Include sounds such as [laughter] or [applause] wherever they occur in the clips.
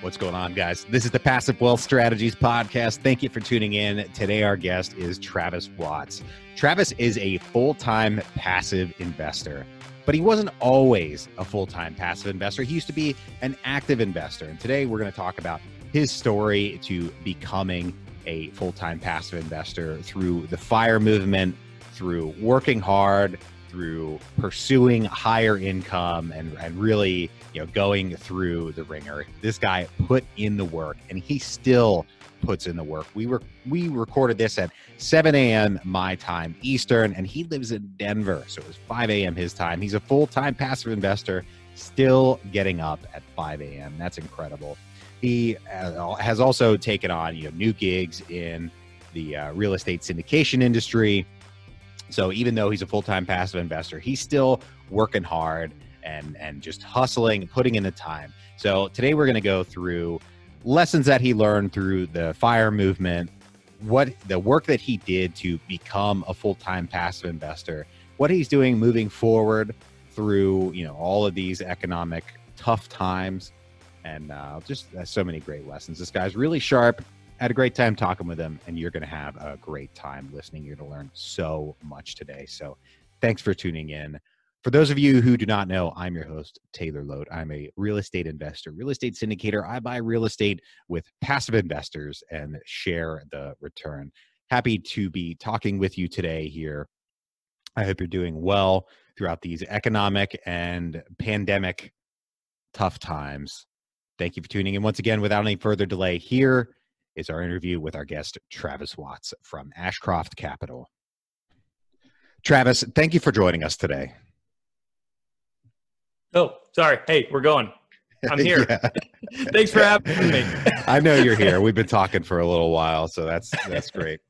What's going on, guys? This is the Passive Wealth Strategies Podcast. Thank you for tuning in. Today, our guest is Travis Watts. Travis is a full time passive investor, but he wasn't always a full time passive investor. He used to be an active investor. And today, we're going to talk about his story to becoming a full time passive investor through the FIRE movement, through working hard, through pursuing higher income and, and really you know going through the ringer. This guy put in the work and he still puts in the work. We were we recorded this at 7 a.m my time eastern and he lives in denver so it was 5 a.m his time. He's a full-time passive investor still getting up at 5 a.m that's incredible. He uh, has also taken on you know new gigs in the uh, real estate syndication industry so even though he's a full-time passive investor, he's still working hard and and just hustling, putting in the time. So today we're going to go through lessons that he learned through the fire movement, what the work that he did to become a full-time passive investor, what he's doing moving forward through, you know, all of these economic tough times and uh, just uh, so many great lessons. This guy's really sharp had a great time talking with him, and you're going to have a great time listening. You're going to learn so much today. So, thanks for tuning in. For those of you who do not know, I'm your host, Taylor Loht. I'm a real estate investor, real estate syndicator. I buy real estate with passive investors and share the return. Happy to be talking with you today here. I hope you're doing well throughout these economic and pandemic tough times. Thank you for tuning in once again. Without any further delay, here is our interview with our guest, Travis Watts from Ashcroft Capital. Travis, thank you for joining us today. Oh, sorry. Hey, we're going. I'm [laughs] here. [laughs] Thanks for having me. [laughs] I know you're here. We've been talking for a little while, so that's that's great.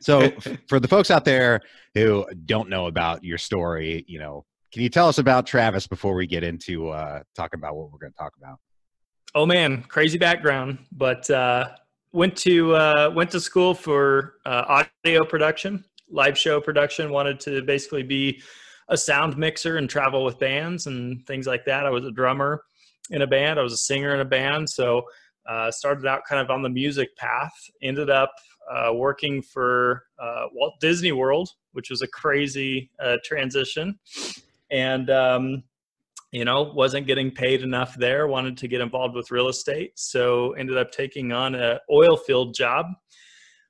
So, for the folks out there who don't know about your story, you know, can you tell us about Travis before we get into uh, talking about what we're going to talk about? Oh man, crazy background, but uh, went to uh, went to school for uh, audio production, live show production. Wanted to basically be a sound mixer and travel with bands and things like that. I was a drummer in a band. I was a singer in a band. So uh, started out kind of on the music path. Ended up uh, working for uh, Walt Disney World, which was a crazy uh, transition. And um, you know wasn't getting paid enough there wanted to get involved with real estate so ended up taking on a oil field job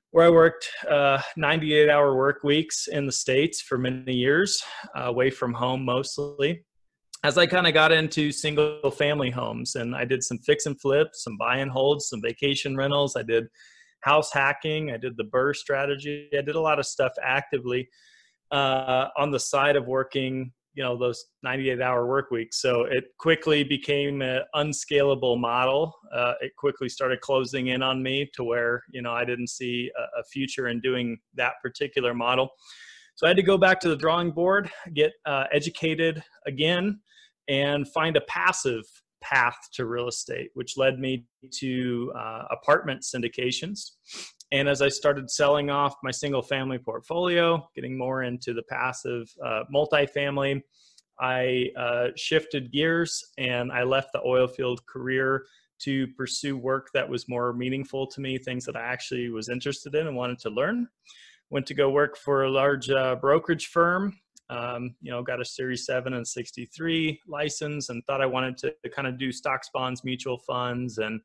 where i worked uh, 98 hour work weeks in the states for many years uh, away from home mostly as i kind of got into single family homes and i did some fix and flips some buy and holds some vacation rentals i did house hacking i did the BRRRR strategy i did a lot of stuff actively uh, on the side of working you know those 98 hour work weeks. So it quickly became an unscalable model. Uh, it quickly started closing in on me to where you know i didn't see a, a, future in doing that particular model. So i had to go back to the drawing board get uh, educated again and find a passive path to real estate which led me to uh, apartment syndications and as I started selling off my single family portfolio, getting more into the passive uh, multifamily, I uh, shifted gears and I left the oil field career to pursue work that was more meaningful to me, things that I actually was interested in and wanted to learn. Went to go work for a large uh, brokerage firm. Um, you know, got a Series 7 and 63 license and thought I wanted to kind of do stocks, bonds, mutual funds, and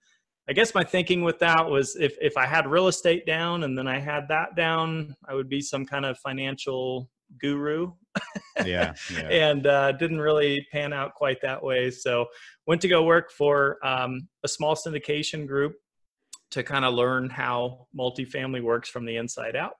I guess my thinking with that was if if I had real estate down and then I had that down, I would be some kind of financial guru. yeah, [laughs] yeah. and uh, didn't really pan out quite that way. So went to go work for um, a small syndication group to kind of learn how multifamily works from the inside out.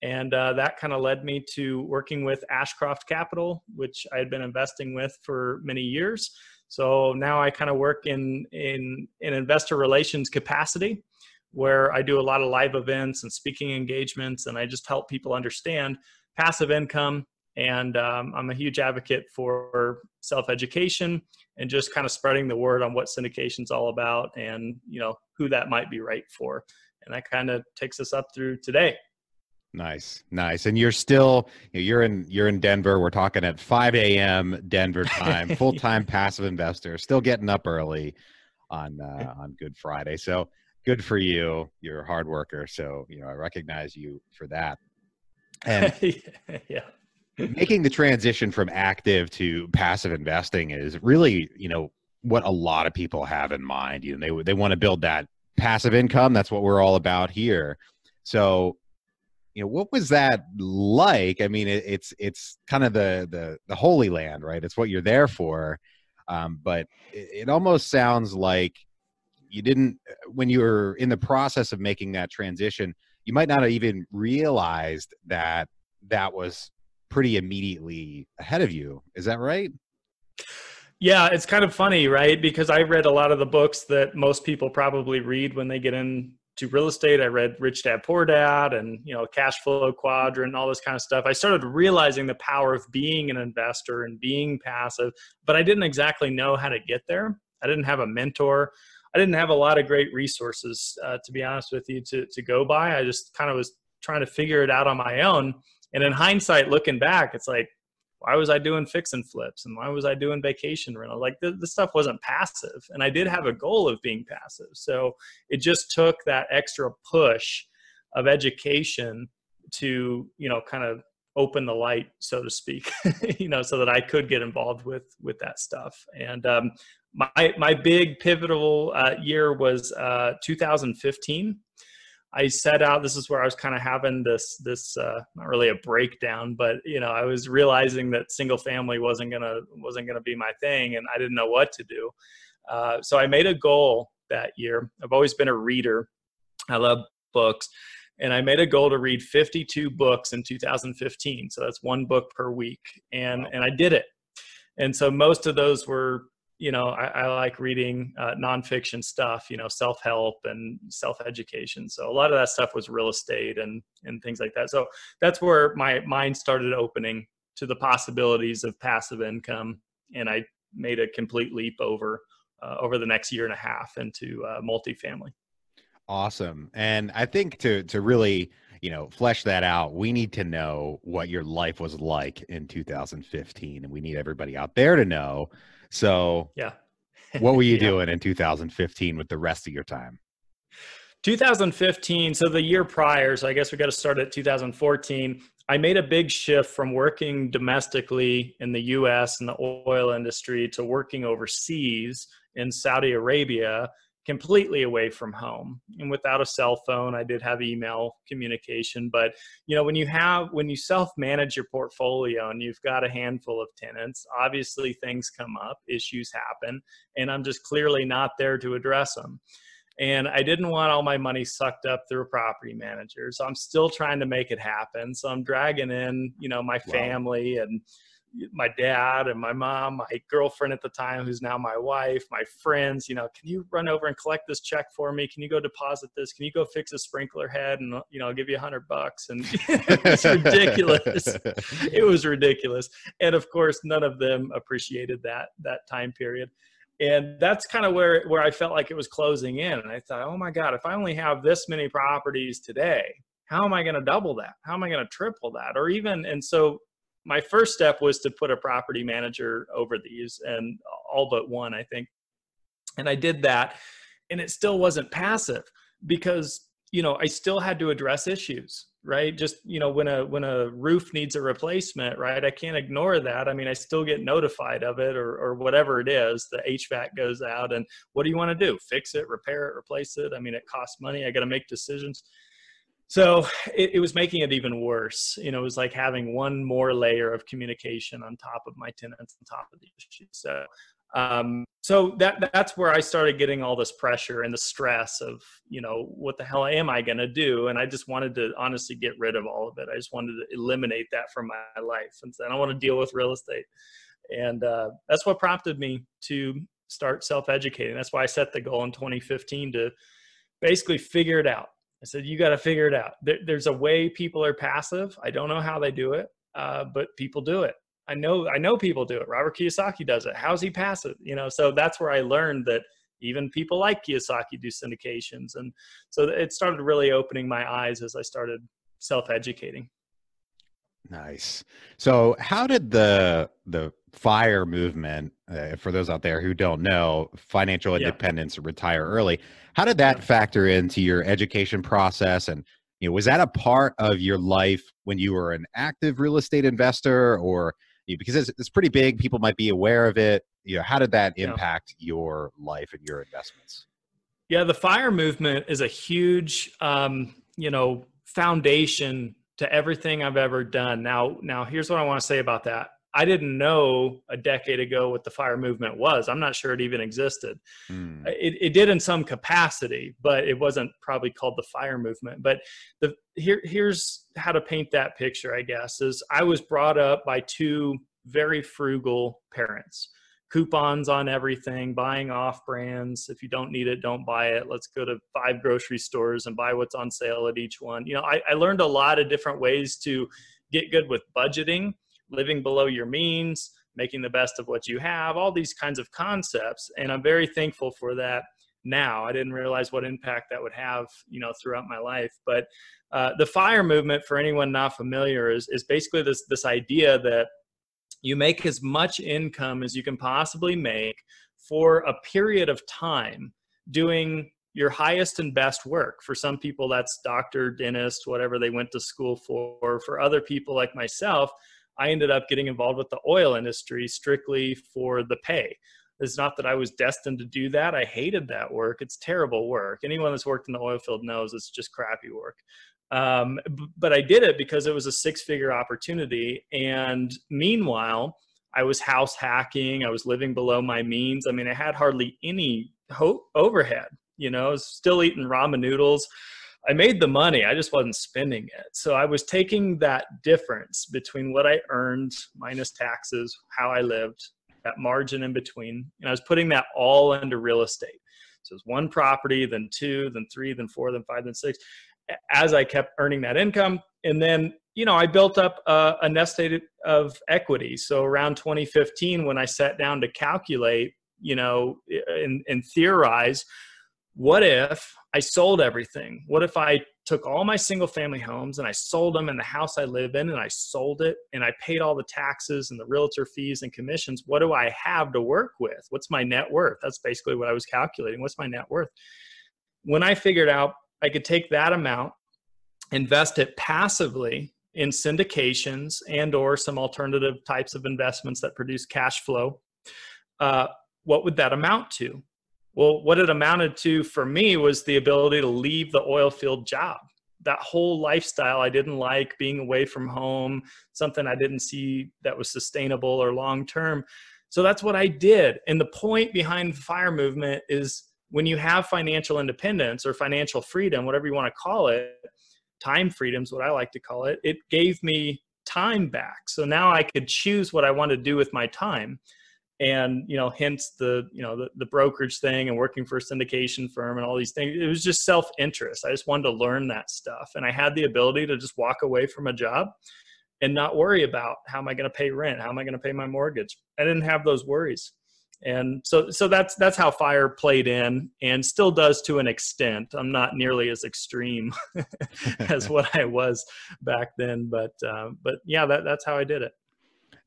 And uh, that kind of led me to working with Ashcroft Capital, which I had been investing with for many years. So now I kind of work in in in investor relations capacity where I do a lot of live events and speaking engagements and I just help people understand passive income and um, I'm a huge advocate for self-education and just kind of spreading the word on what syndication's all about and you know who that might be right for. And that kind of takes us up through today Nice, nice. And you're still you're in you're in Denver. We're talking at 5 a.m. Denver time. [laughs] Full time passive investor. Still getting up early. on uh, on Good Friday. So good for you. You're a hard worker. So you know I recognize you for that. And [laughs] yeah. making the transition from active to passive investing is really you know what a lot of people have in mind. You know they they want to build that passive income. That's what we're all about here. So you know what was that like? I mean it, it's it's kind of the the the holy land right? It's what you're there for. Um, but it, it almost sounds like you didn't when you were in the process of making that transition you might not have even realized that that was pretty immediately ahead of you. Is that right? Yeah, it's kind of funny, right? Because I read a lot of the books that most people probably read when they get in to real estate. I read Rich Dad Poor Dad and you know Cash Flow Quadrant, all this kind of stuff. I started realizing the power of being an investor and being passive, but I didn't exactly know how to get there. I didn't have a mentor. I didn't have a lot of great resources, uh, to be honest with you, to to go by. I just kind of was trying to figure it out on my own. And in hindsight, looking back, it's like why was I doing fix and flips and why was I doing vacation rental? Like the, the stuff wasn't passive. And I did have a goal of being passive. So it just took that extra push of education to, you know, kind of open the light, so to speak, [laughs] you know, so that I could get involved with, with that stuff. And, um, my, my big pivotal uh, year was uh, 2015 I set out. This is where I was kind of having this this uh, not really a breakdown, but you know I was realizing that single family wasn't gonna wasn't gonna be my thing, and I didn't know what to do. Uh, so I made a goal that year. I've always been a reader. I love books, and I made a goal to read 52 books in 2015. So that's one book per week, and and I did it. And so most of those were you know, I, I like reading uh, nonfiction stuff, you know, self help and self education. So a lot of that stuff was real estate and and things like that. So that's where my mind started opening to the possibilities of passive income, and I made a complete leap over uh, over the next year and a half into uh, multifamily. Awesome, and I think to to really you know flesh that out, we need to know what your life was like in 2015, and we need everybody out there to know so, yeah. what were you [laughs] yeah. doing in 2015 with the rest of your time? 2015, so the year prior, so I guess we got to start at 2014. I made a big shift from working domestically in the US and the oil industry to working overseas in Saudi Arabia completely away from home. And without a cell phone i did have email communication but you know when you have when you self manage your portfolio and you've got a handful of tenants obviously things come up issues happen and i'm just clearly not there to address them. And i didn't want all my money sucked up through a property manager so i'm still trying to make it happen so i'm dragging in you know my family and my dad and my mom, my girlfriend at the time, who's now my wife, my friends, you know, can you run over and collect this check for me? Can you go deposit this? Can you go fix a sprinkler head? And, you know, I'll give you a hundred bucks. And [laughs] it's ridiculous. it was ridiculous. And of course, none of them appreciated that, that time period. And that's kind of where, where I felt like it was closing in. And I thought, oh my God, if I only have this many properties today, how am I going to double that? How am I going to triple that? Or even, and so my first step was to put a property manager over these and all but one i think. And i did that and it still wasn't passive because you know i still had to address issues right? Just you know when a when a roof needs a replacement right? I can't ignore that. I mean i still get notified of it or or whatever it is the hvac goes out and what do you want to do? Fix it repair it replace it? I mean it costs money. I got to make decisions so it, it, was making it even worse you know it was like having one more layer of communication on top of my tenants on top of the issue. So um, so that that's where i started getting all this pressure and the stress of you know what the hell am i going to do? And i just wanted to honestly get rid of all of it. I just wanted to eliminate that from my life. And i don't want to deal with real estate. And uh, that's what prompted me to start self-educating. That's why i set the goal in 2015 to basically figure it out I said, you got to figure it out. There, there's a way people are passive. I don't know how they do it, uh, but people do it. I know, I know people do it. Robert Kiyosaki does it. How's he passive? You know, so that's where I learned that even people like Kiyosaki do syndications. And so it started really opening my eyes as I started self-educating. Nice. So, how did the the fire movement, uh, for those out there who don't know, financial Yeah. independence, retire early, how did that factor into your education process? And you know, was that a part of your life when you were an active real estate investor, or you know, because it's, it's pretty big, people might be aware of it. You know, how did that Yeah. impact your life and your investments? Yeah, the fire movement is a huge, um, you know, foundation to everything I've ever done. Now, now here's what I want to say about that. I didn't know a decade ago what the fire movement was. I'm not sure it even existed. Hmm. It, it did in some capacity, but it wasn't probably called the fire movement. But the here here's how to paint that picture. I guess is I was brought up by two very frugal parents. Coupons on everything, buying off brands. If you don't need it, don't buy it. Let's go to five grocery stores and buy what's on sale at each one. You know, I, I learned a lot of different ways to get good with budgeting, living below your means, making the best of what you have, all these kinds of concepts. And I'm very thankful for that now. I didn't realize what impact that would have, you know, throughout my life. But uh, the fire movement, for anyone not familiar, is, is basically this, this idea that you make as much income as you can possibly make for a period of time doing your highest and best work. For some people, that's doctor, dentist, whatever they went to school for. For other people like myself, I ended up getting involved with the oil industry strictly for the pay. It's not that I was destined to do that. I hated that work. It's terrible work. Anyone that's worked in the oil field knows it's just crappy work. Um, but I did it because it was a six figure opportunity. And meanwhile, I was house hacking. I was living below my means. I mean, I had hardly any ho- overhead. You know, I was still eating ramen noodles. I made the money, I just wasn't spending it. So I was taking that difference between what I earned minus taxes, how I lived, that margin in between, and I was putting that all into real estate. So it's one property, then two, then three, then four, then five, then six. As I kept earning that income, and then you know I built up a, a nest egg of equity. So around 2015, when I sat down to calculate, you know, and, and theorize what if I sold everything? What if I took all my single family homes and I sold them and the house I live in and I sold it and I paid all the taxes and the realtor fees and commissions? What do I have to work with? What's my net worth? That's basically what I was calculating. What's my net worth? When I figured out I could take that amount, invest it passively in syndications and or some alternative types of investments that produce cash flow, uh, what would that amount to? Well, what it amounted to for me was the ability to leave the oil field job. That whole lifestyle I didn't like, being away from home, something I didn't see that was sustainable or long term. So that's what I did. And the point behind the fire movement is when you have financial independence or financial freedom, whatever you want to call it, time freedom is what I like to call it. It gave me time back. So now I could choose what I want to do with my time. And you know hence the you know the, the brokerage thing and working for a syndication firm and all these things. It was just self-interest. I just wanted to learn that stuff. And i had the ability to just walk away from a job and not worry about how am i going to pay rent? How am i going to pay my mortgage? I didn't have those worries and so so that's that's how fire played in and still does to an extent i'm not nearly as extreme [laughs] as [laughs] what i was back then but uh, but yeah that, that's how i did it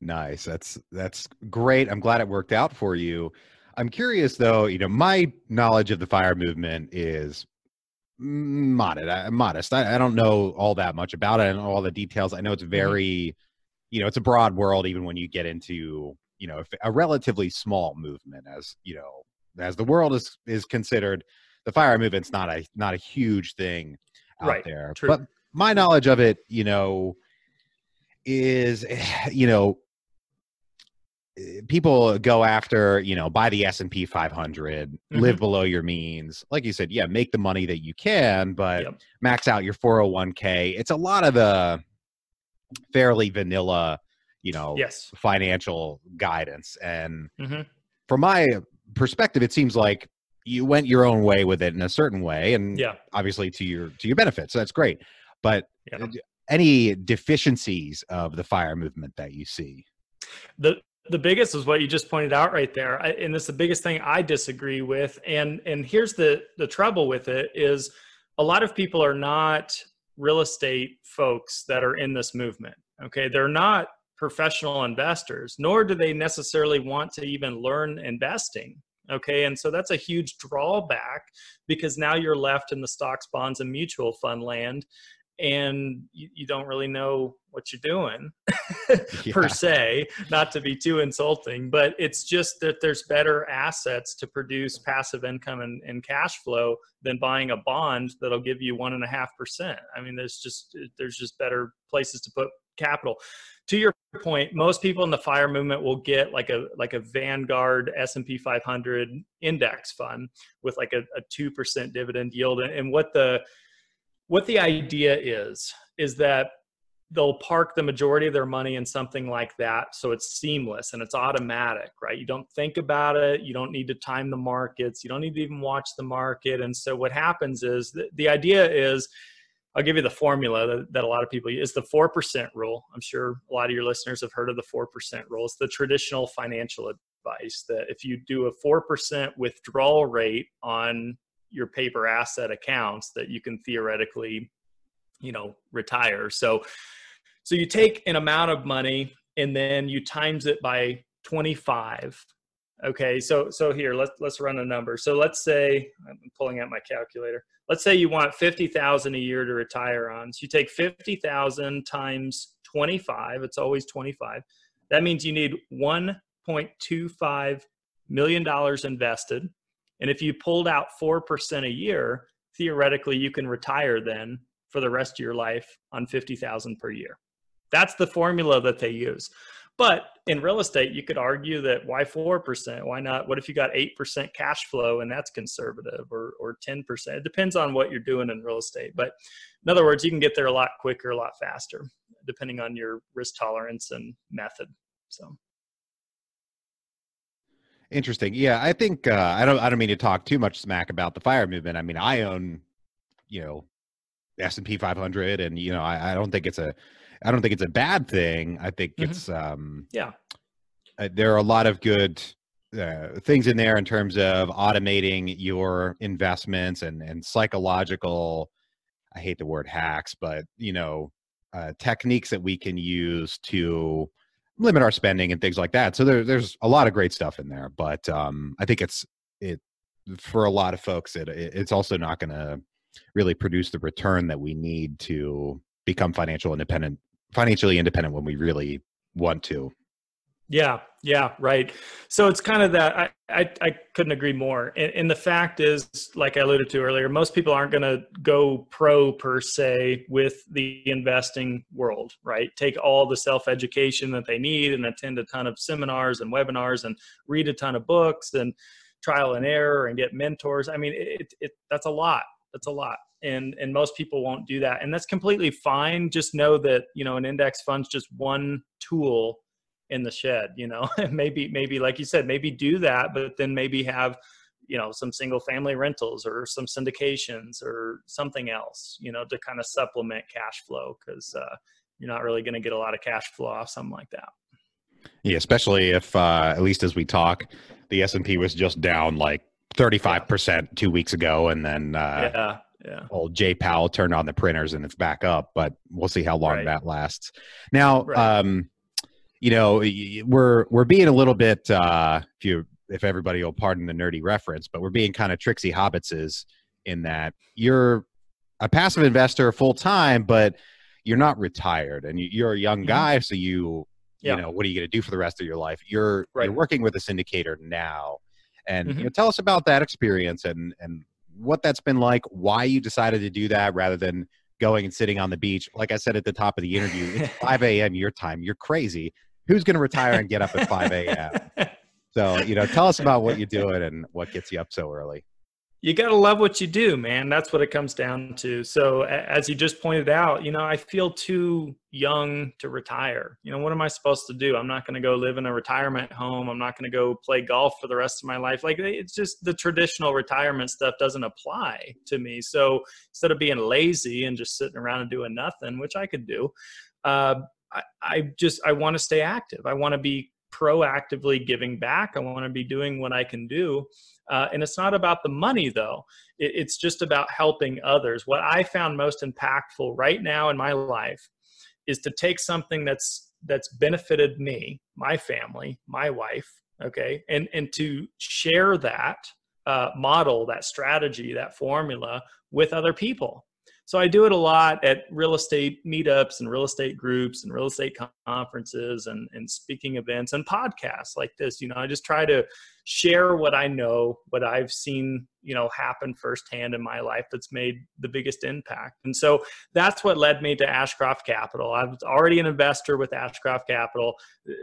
Nice. That's that's great. I'm glad it worked out for you. I'm curious though, you know, my knowledge of the fire movement is modest. I, modest. I, I don't know all that much about it and all the details. I know it's very, you know, it's a broad world even when you get into, you know, a relatively small movement as, you know, as the world is is considered, the fire movement's not a not a huge thing out Right. there. True. But my knowledge of it, you know, is [sighs] you know eh, people go after you know buy the s&p 500 live Mhm. below your means like you said yeah make the money that you can but Yep. max out your 401k it's a lot of the fairly vanilla you know yes. financial guidance. And hmm from my perspective it seems like you went your own way with it in a certain way and yeah. obviously to your to your benefit so that's great. But Yeah. uh, any deficiencies of the fire movement that you see? The the biggest is what you just pointed out right there. I, and it's the biggest thing i disagree with and and here's the the trouble with it is a lot of people are not real estate folks that are in this movement Okay, they're not professional investors, nor do they necessarily want to even learn investing. Okay, and so that's a huge drawback because now you're left in the stocks, bonds, and mutual fund land, and you, you don't really know what you're doing [laughs] per se. Not to be too insulting, but it's just that there's better assets to produce passive income and, and cash flow than buying a bond that'll give you one and a half percent. I mean, there's just there's just better places to put capital. To your point, most people in the fire movement will get like a like a Vanguard S&P 500 index fund with like a, a 2% dividend yield. And what the what the idea is is that they'll park the majority of their money in something like that so it's seamless and it's automatic right? You don't think about it you don't need to time the markets you don't need to even watch the market. And so what happens is the, the idea is I'll give you the formula that, that a lot of people use. the 4% rule. I'm sure a lot of your listeners have heard of the 4% rule. It's the traditional financial advice that if you do a 4% withdrawal rate on your paper asset accounts that you can theoretically, you know, retire. So so you take an amount of money and then you times it by 25 Okay, so so here let's let's run a number. So let's say I'm pulling out my calculator. Let's say you want fifty thousand a year to retire on. So you take fifty thousand times twenty five. It's always twenty five. That means you need one point two five million dollars invested. And if you pulled out four percent a year, theoretically you can retire then for the rest of your life on fifty thousand per year. That's the formula that they use. But in real estate, you could argue that why 4%? Why not? What if you got 8% cash flow and that's conservative or, or 10%? It depends on what you're doing in real estate. But in other words, you can get there a lot quicker, a lot faster, depending on your risk tolerance and method. So. Interesting. Yeah, I think uh, I don't. I don't mean to talk too much smack about the fire movement. I mean, I own, you know, S and P 500, and you know, I, I don't think it's a I don't think it's a bad thing. I think mm-hmm. it's um yeah. Uh, there are a lot of good uh, things in there in terms of automating your investments and and psychological. I hate the word hacks, but you know, uh, techniques that we can use to limit our spending and things like that. So there, there's a lot of great stuff in there, but um, I think it's it for a lot of folks. It it's also not going to really produce the return that we need to become financial independent financially independent when we really want to. Yeah, yeah, right. So it's kind of that. I I, I couldn't agree more. And, and, the fact is, like I alluded to earlier, most people aren't going to go pro per se with the investing world, right? Take all the self education that they need and attend a ton of seminars and webinars and read a ton of books and trial and error and get mentors. I mean, it, it that's a lot. That's a lot. And and most people won't do that. And that's completely fine. Just know that you know an index fund's just one tool in the shed you know? [laughs] Maybe maybe like you said maybe do that but then maybe have you know some single family rentals or some syndications or something else you know to kind of supplement cash flow because uh, you're not really going to get a lot of cash flow off something like that. Yeah especially if uh, at least as we talk the s&p was just down like 35% two weeks ago and then uh, yeah yeah. Old Jay Powell turned on the printers and it's back up, but we'll see how long right. that lasts. Now, right. um, you know, we're we're being a little bit uh, if you if everybody will pardon the nerdy reference, but we're being kind of tricksy hobbitses in that you're a passive investor full time, but you're not retired and you're a young mm-hmm. guy, so you yeah. you know what are you going to do for the rest of your life? You're right. you're working with a syndicator now, and mm-hmm. you know, tell us about that experience and and what that's been like, why you decided to do that rather than going and sitting on the beach. Like I said at the top of the interview, it's [laughs] 5 a.m. your time. You're crazy. Who's going to retire and get up at 5 a.m.? [laughs] So, you know, tell us about what you're doing and what gets you up so early you got to love what you do, man. That's what it comes down to. So, as you just pointed out, you know, I feel too young to retire. You know, what am I supposed to do? I'm not going to go live in a retirement home. I'm not going to go play golf for the rest of my life. Like, it's just the traditional retirement stuff doesn't apply to me. So, instead of being lazy and just sitting around and doing nothing, which I could do, uh, I, I just I want to stay active. I want to be proactively giving back. I want to be doing what I can do. Uh, and it's not about the money, though. It, it's just about helping others. What I found most impactful right now in my life is to take something that's that's benefited me, my family, my wife, okay, and and to share that uh, model, that strategy, that formula with other people. So I do it a lot at real estate meetups and real estate groups and real estate conferences and, and speaking events and podcasts like this. You know, I just try to share what I know, what I've seen, you know, happen firsthand in my life that's made the biggest impact. And so that's what led me to Ashcroft Capital. I was already an investor with Ashcroft Capital.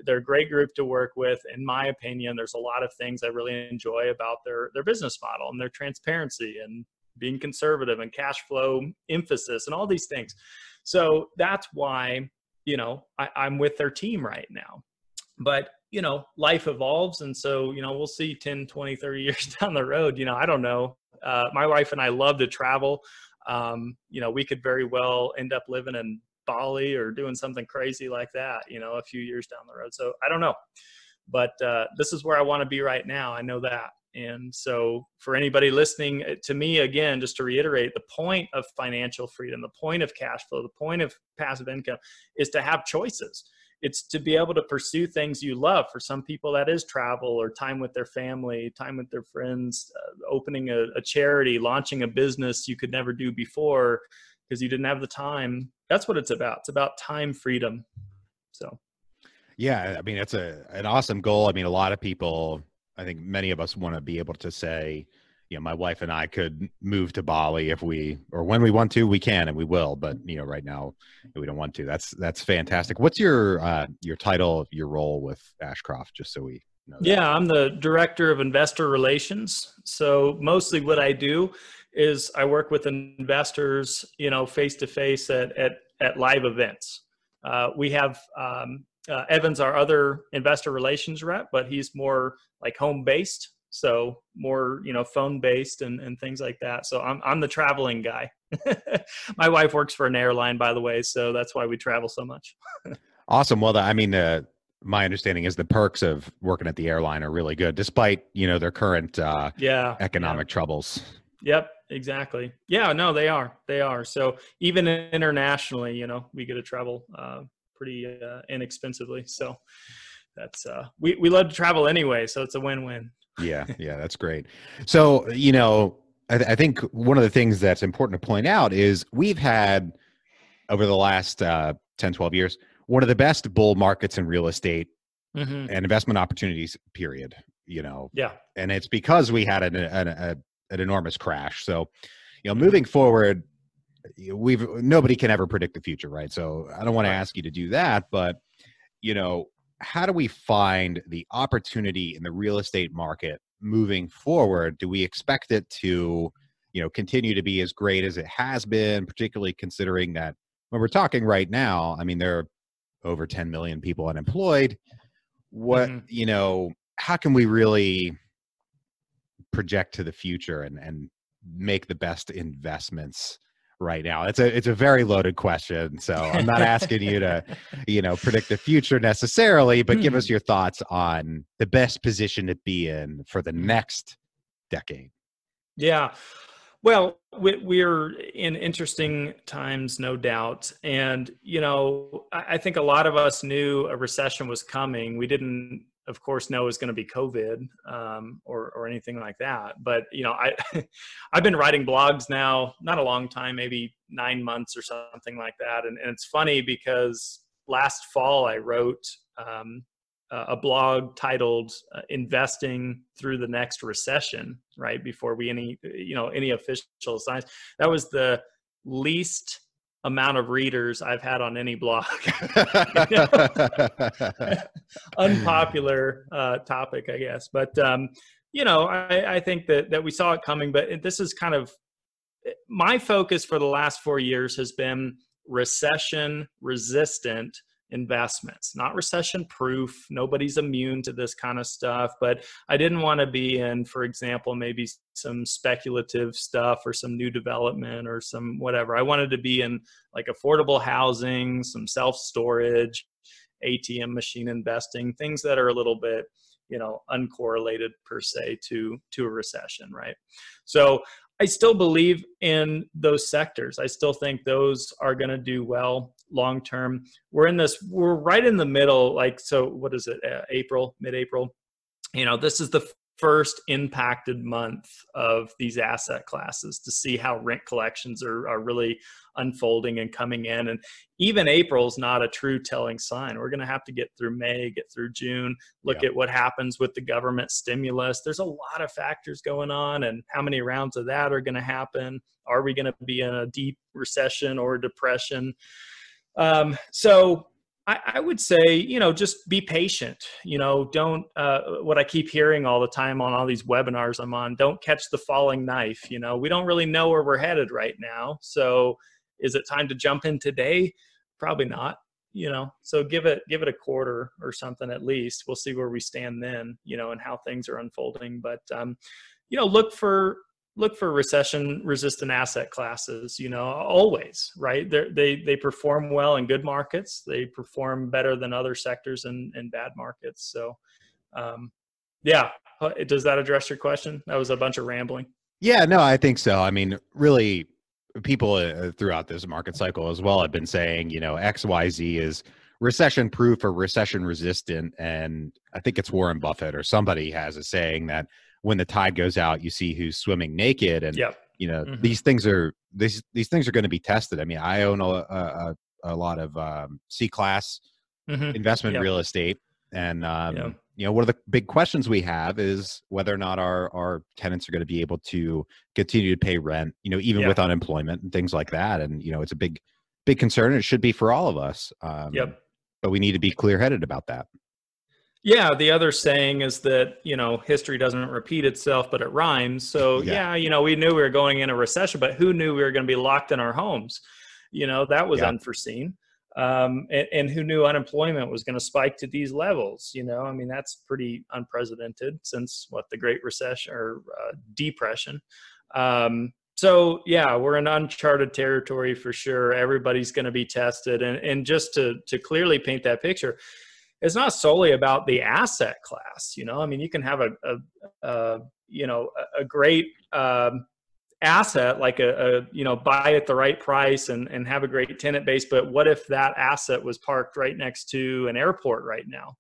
They're a great group to work with. In my opinion, there's a lot of things I really enjoy about their their business model and their transparency and being conservative and cash flow emphasis and all these things. So that's why, you know, I, I'm with their team right now. But, you know, life evolves. And so, you know, we'll see 10, 20, 30 [laughs] years down the road. You know, I don't know. Uh, my wife and I love to travel. Um, you know, we could very well end up living in Bali or doing something crazy like that, you know, a few years down the road. So I don't know. But uh, this is where I want to be right now. I know that. And so, for anybody listening uh, to me, again, just to reiterate, the point of financial freedom, the point of cash flow, the point of passive income is to have choices. It's to be able to pursue things you love. For some people, that is travel or time with their family, time with their friends, uh, opening a, a charity, launching a business you could never do before because you didn't have the time. That's what it's about. It's about time freedom. So, yeah, I mean, it's a an awesome goal. I mean, a lot of people I think many of us want to be able to say, you know, my wife and I could move to Bali if we or when we want to, we can and we will. But you know, right now we don't want to. That's that's fantastic. What's your uh, your title, your role with Ashcroft? Just so we know. That. Yeah, I'm the director of investor relations. So mostly what I do is I work with investors, you know, face to face at at at live events. Uh, we have um, uh, Evan's our other investor relations rep, but he's more like home based, so more you know phone based and, and things like that. So I'm I'm the traveling guy. [laughs] My wife works for an airline, by the way, so that's why we travel so much. [laughs] awesome. Well, I mean, uh, my understanding is the perks of working at the airline are really good, despite you know their current uh, yeah economic yeah. troubles. Yep, exactly. Yeah, no, they are. They are. So even internationally, you know, we get to travel uh, pretty uh, inexpensively. So that's uh, we we love to travel anyway, so it's a win-win. yeah, yeah, that's great. So you know, I, th- I, think one of the things that's important to point out is we've had over the last uh, 10, 12 years one of the best bull markets in real estate mm-hmm. and investment opportunities. Period. You know. Yeah. And it's because we had an, an, a, an enormous crash. So, you know, moving forward, we've nobody can ever predict the future, right? So I don't want to ask you to do that, but you know, how do we find the opportunity in the real estate market moving forward? Do we expect it to, you know, continue to be as great as it has been, particularly considering that when we're talking right now, I mean, there are over 10 million people unemployed. What, mm-hmm. you know, how can we really project to the future and, and make the best investments right now? It's a it's a very loaded question. So I'm not asking you to, [laughs] you know, predict the future necessarily, but give us hmm. your thoughts on the best position to be in for the next decade. Yeah. Well, we're in interesting times, no doubt. And, you know, I think a lot of us knew a recession was coming. We didn't of course know is going to be COVID um, or or anything like that. But you know, I [laughs] I've been writing blogs now, not a long time, maybe nine months or something like that. And, and it's funny because last fall I wrote um, a blog titled uh, "Investing Through the Next Recession." Right before we any you know any official signs. That was the least amount of readers I've had on any blog. [laughs] [laughs] Unpopular uh, topic, I guess, but um, you know, I, I, think that that we saw it coming. But this is kind of my focus for the last four years has been recession resistant investments, not recession proof. Nobody's immune to this kind of stuff, but I didn't want to be in, for example, maybe some speculative stuff or some new development or some whatever. I wanted to be in like affordable housing, some self storage, ATM machine investing, things that are a little bit you know uncorrelated per se to to a recession right so I still believe in those sectors. I still think those are going to do well long term. We're in this, we're right in the middle. Like, so what is it? Uh, April, mid April. You know, this is the first impacted month of these asset classes to see how rent collections are, are really unfolding and coming in. And even April is not a true telling sign. We're going to have to get through May, get through June, look yeah. at what happens with the government stimulus. There's a lot of factors going on, and how many rounds of that are going to happen. Are we going to be in a deep recession or depression? Um, so I, I, would say, you know, just be patient. You know, don't uh, what I keep hearing all the time on all these webinars I'm on. Don't catch the falling knife. You know, we don't really know where we're headed right now. So, is it time to jump in today? Probably not. You know, so give it give it a quarter or something at least. We'll see where we stand then. You know, and how things are unfolding. But um, you know, look for look for recession resistant asset classes you know always right? They're, they they perform well in good markets. They perform better than other sectors in in bad markets. So um, yeah. Does that address your question? That was a bunch of rambling. Yeah no i think so. I mean really people uh, throughout this market cycle as well have been saying you know xyz is recession proof or recession resistant and i think it's warren buffett or somebody has a saying that when the tide goes out, you see who's swimming naked, and yep. you know mm-hmm. these things are these these things are going to be tested. I mean, I own a a, a lot of um, C class mm-hmm. investment yep. real estate, and um, yep. you know one of the big questions we have is whether or not our our tenants are going to be able to continue to pay rent. You know, even with unemployment and things like that, and you know it's a big big concern. It should be for all of us. Um, yep. But we need to be clear headed about that. Yeah, the other saying is that, you know, history doesn't repeat itself, but it rhymes. So, yeah, yeah you know, we knew we were going in a recession, but who knew we were going to be locked in our homes? You know, that was yeah. unforeseen. Um, and, and, who knew unemployment was going to spike to these levels? You know, I mean, that's pretty unprecedented since what the Great Recession or uh, Depression. Um, so yeah, we're in uncharted territory for sure. Everybody's going to be tested, and and just to to clearly paint that picture, it's not solely about the asset class. You know, I mean, you can have a, a, a you know a, great um, asset like a, a, you know buy at the right price and and have a great tenant base, but what if that asset was parked right next to an airport right now?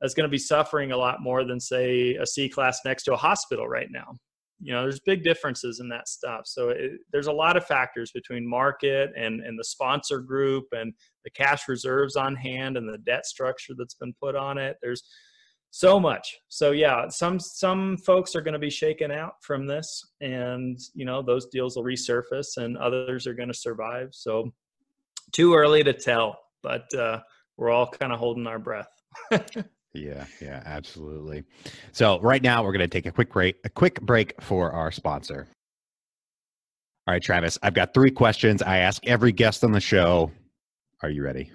That's going to be suffering a lot more than say a C class next to a hospital right now you know there's big differences in that stuff. So it, there's a lot of factors between market and and the sponsor group and the cash reserves on hand and the debt structure that's been put on it. There's so much. So yeah some some folks are going to be shaken out from this and you know those deals will resurface and others are going to survive. So too early to tell but uh, we're all kind of holding our breath [laughs] Yeah, yeah, absolutely. So right now we're going to take a quick break, a quick break for our sponsor. All right, Travis, I've got three questions I ask every guest on the show. Are you ready?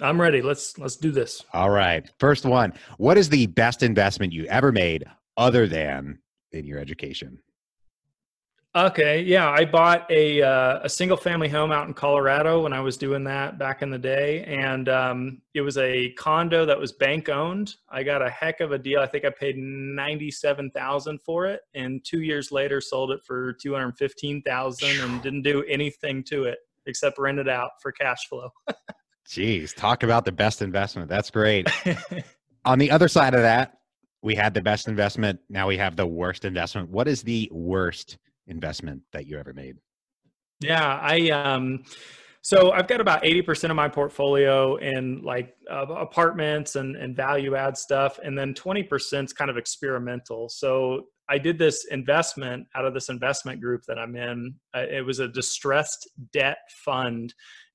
I'm ready. Let's let's do this. All right. First one, what is the best investment you ever made other than in your education? Okay, yeah, I bought a uh, a single family home out in Colorado when I was doing that back in the day, and um, it was a condo that was bank owned. I got a heck of a deal. I think I paid ninety seven thousand for it, and two years later sold it for two hundred fifteen thousand, and didn't do anything to it except rent it out for cash flow. Jeez, talk about the best investment. That's great. [laughs] On the other side of that, we had the best investment. Now we have the worst investment. What is the worst? Investment that you ever made? Yeah, I um so I've got about 80% of my portfolio in like uh, apartments and, and value add stuff. And then 20% is kind of experimental. So I did this investment out of this investment group that I'm in. Uh, it was a distressed debt fund.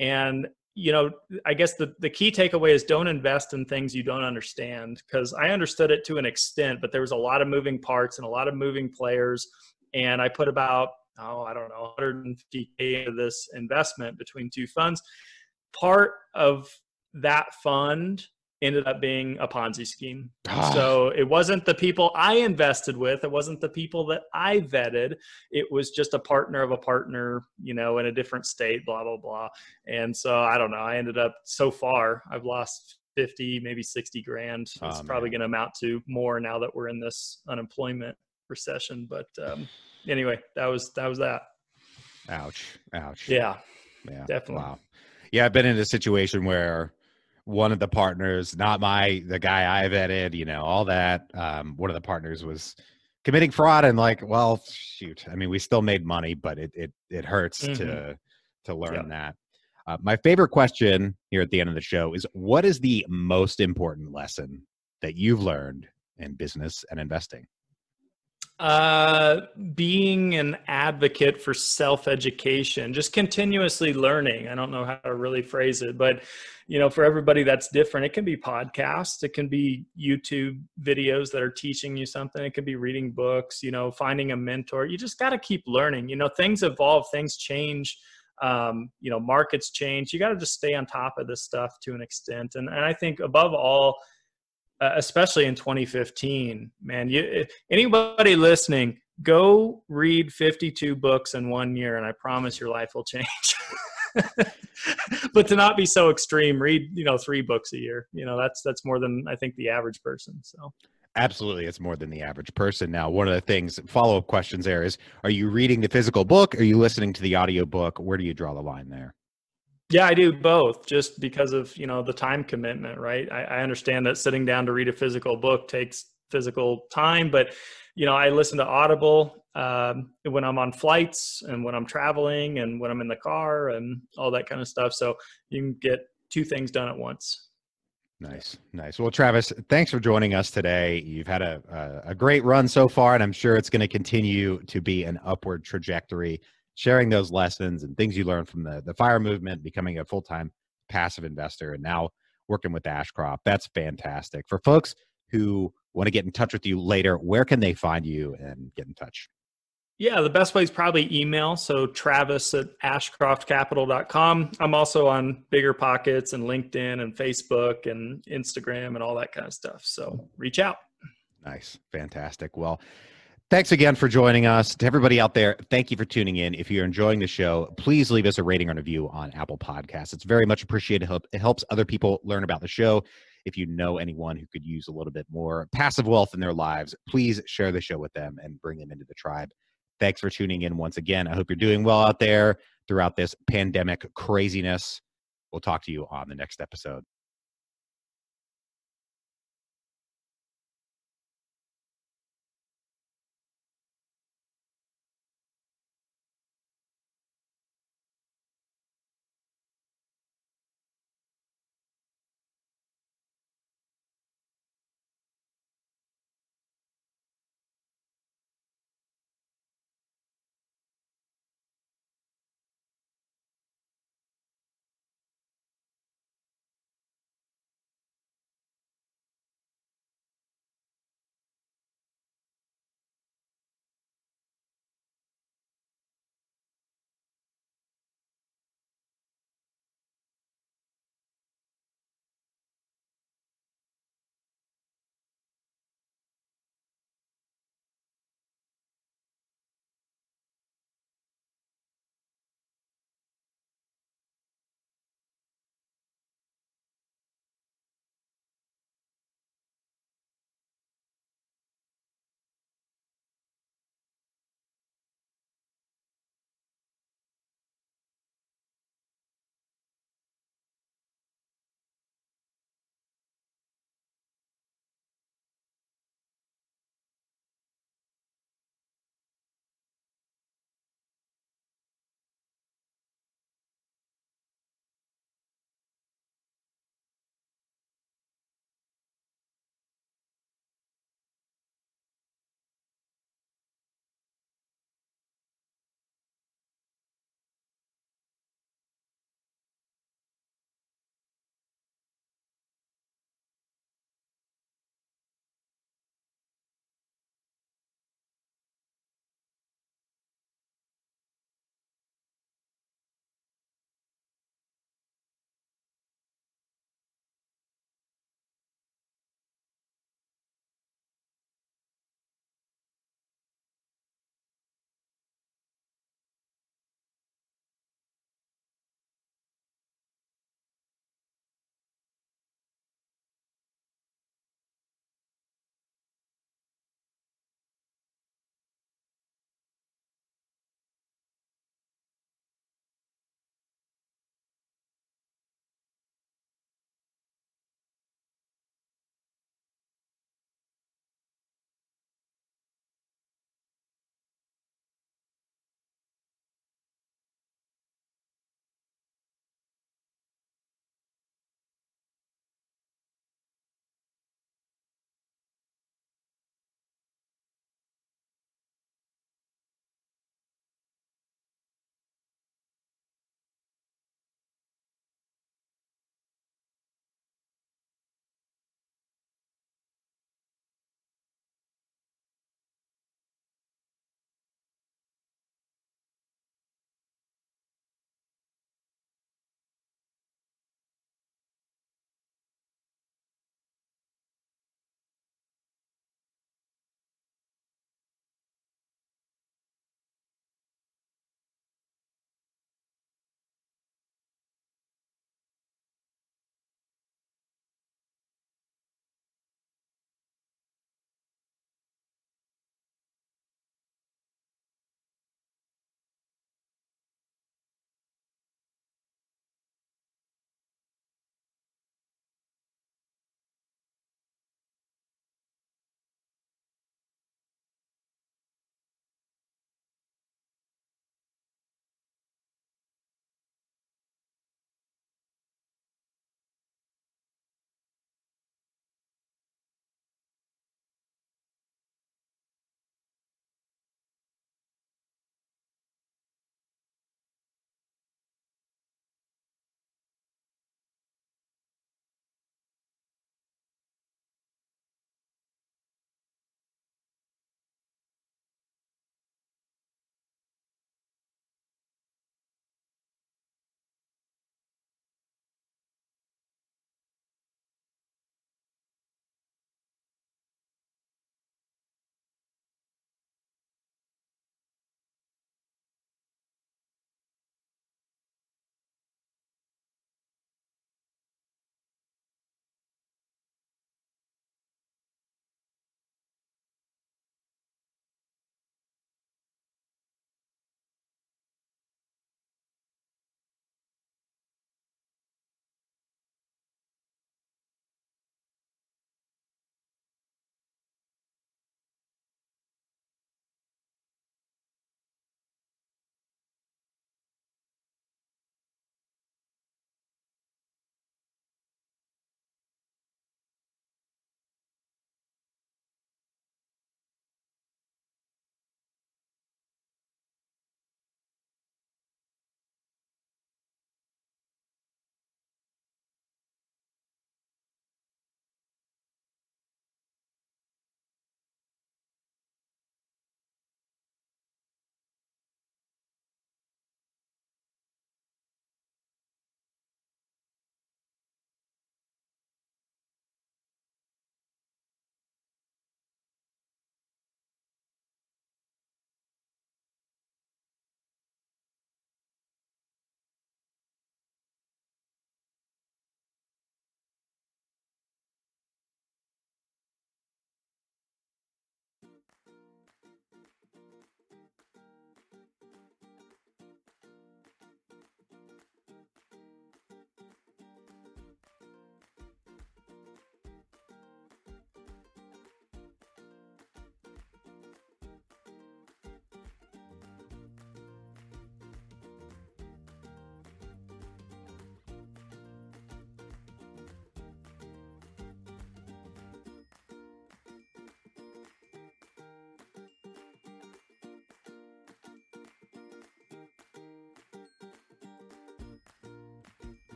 And, you know, I guess the, the key takeaway is don't invest in things you don't understand because I understood it to an extent, but there was a lot of moving parts and a lot of moving players and I put about oh I don't know 150k into this investment between two funds. Part of that fund ended up being a Ponzi scheme. Ah. So it wasn't the people I invested with, it wasn't the people that I vetted. It was just a partner of a partner, you know, in a different state, blah, blah, blah. And so I don't know. I ended up so far, I've lost 50, maybe 60 grand. It's oh, probably going to amount to more now that we're in this unemployment recession. But um, anyway, that was that was that. Ouch! Ouch! Yeah, yeah, definitely. Wow. Yeah, I've been in a situation where one of the partners, not my the guy I vetted, you know, all that. Um, one of the partners was committing fraud, and like, well, shoot. I mean, we still made money, but it it it hurts mm-hmm. to to learn yeah. that. Uh, my favorite question here at the end of the show is: What is the most important lesson that you've learned in business and investing? Uh, being an advocate for self education, just continuously learning. I don't know how to really phrase it, but you know, for everybody that's different. It can be podcasts, it can be YouTube videos that are teaching you something, it can be reading books, you know, finding a mentor. You just got to keep learning. You know, things evolve, things change. Um, you know, markets change. You got to just stay on top of this stuff to an extent. And, and I think above all, uh, especially in 2015 man you anybody listening go read 52 books in one year and i promise your life will change. [laughs] But to not be so extreme read you know three books a year you know that's that's more than i think the average person so. Absolutely it's more than the average person. Now one of the things follow-up questions there is are you reading the physical book? Are you listening to the audio book? Where do you draw the line there yeah, I do both just because of, you know, the time commitment, right? I, I, understand that sitting down to read a physical book takes physical time, but, you know, I listen to Audible um, when I'm on flights and when I'm traveling and when I'm in the car and all that kind of stuff. So you can get two things done at once. Nice, nice. Well, Travis, thanks for joining us today. You've had a, a, a great run so far, and I'm sure it's going to continue to be an upward trajectory sharing those lessons and things you learned from the, the fire movement, becoming a full time passive investor, and now working with Ashcroft. That's fantastic. For folks who want to get in touch with you later, where can they find you and get in touch? Yeah, the best way is probably email. So Travis at ashcroftcapital.com. I'm also on Bigger Pockets and LinkedIn and Facebook and Instagram and all that kind of stuff. So reach out. Nice. Fantastic. Well, Thanks again for joining us. To everybody out there, thank you for tuning in. If you're enjoying the show, please leave us a rating or a review on Apple Podcasts. It's very much appreciated. It helps other people learn about the show. If you know anyone who could use a little bit more passive wealth in their lives, please share the show with them and bring them into the tribe. Thanks for tuning in once again. I hope you're doing well out there throughout this pandemic craziness. We'll talk to you on the next episode.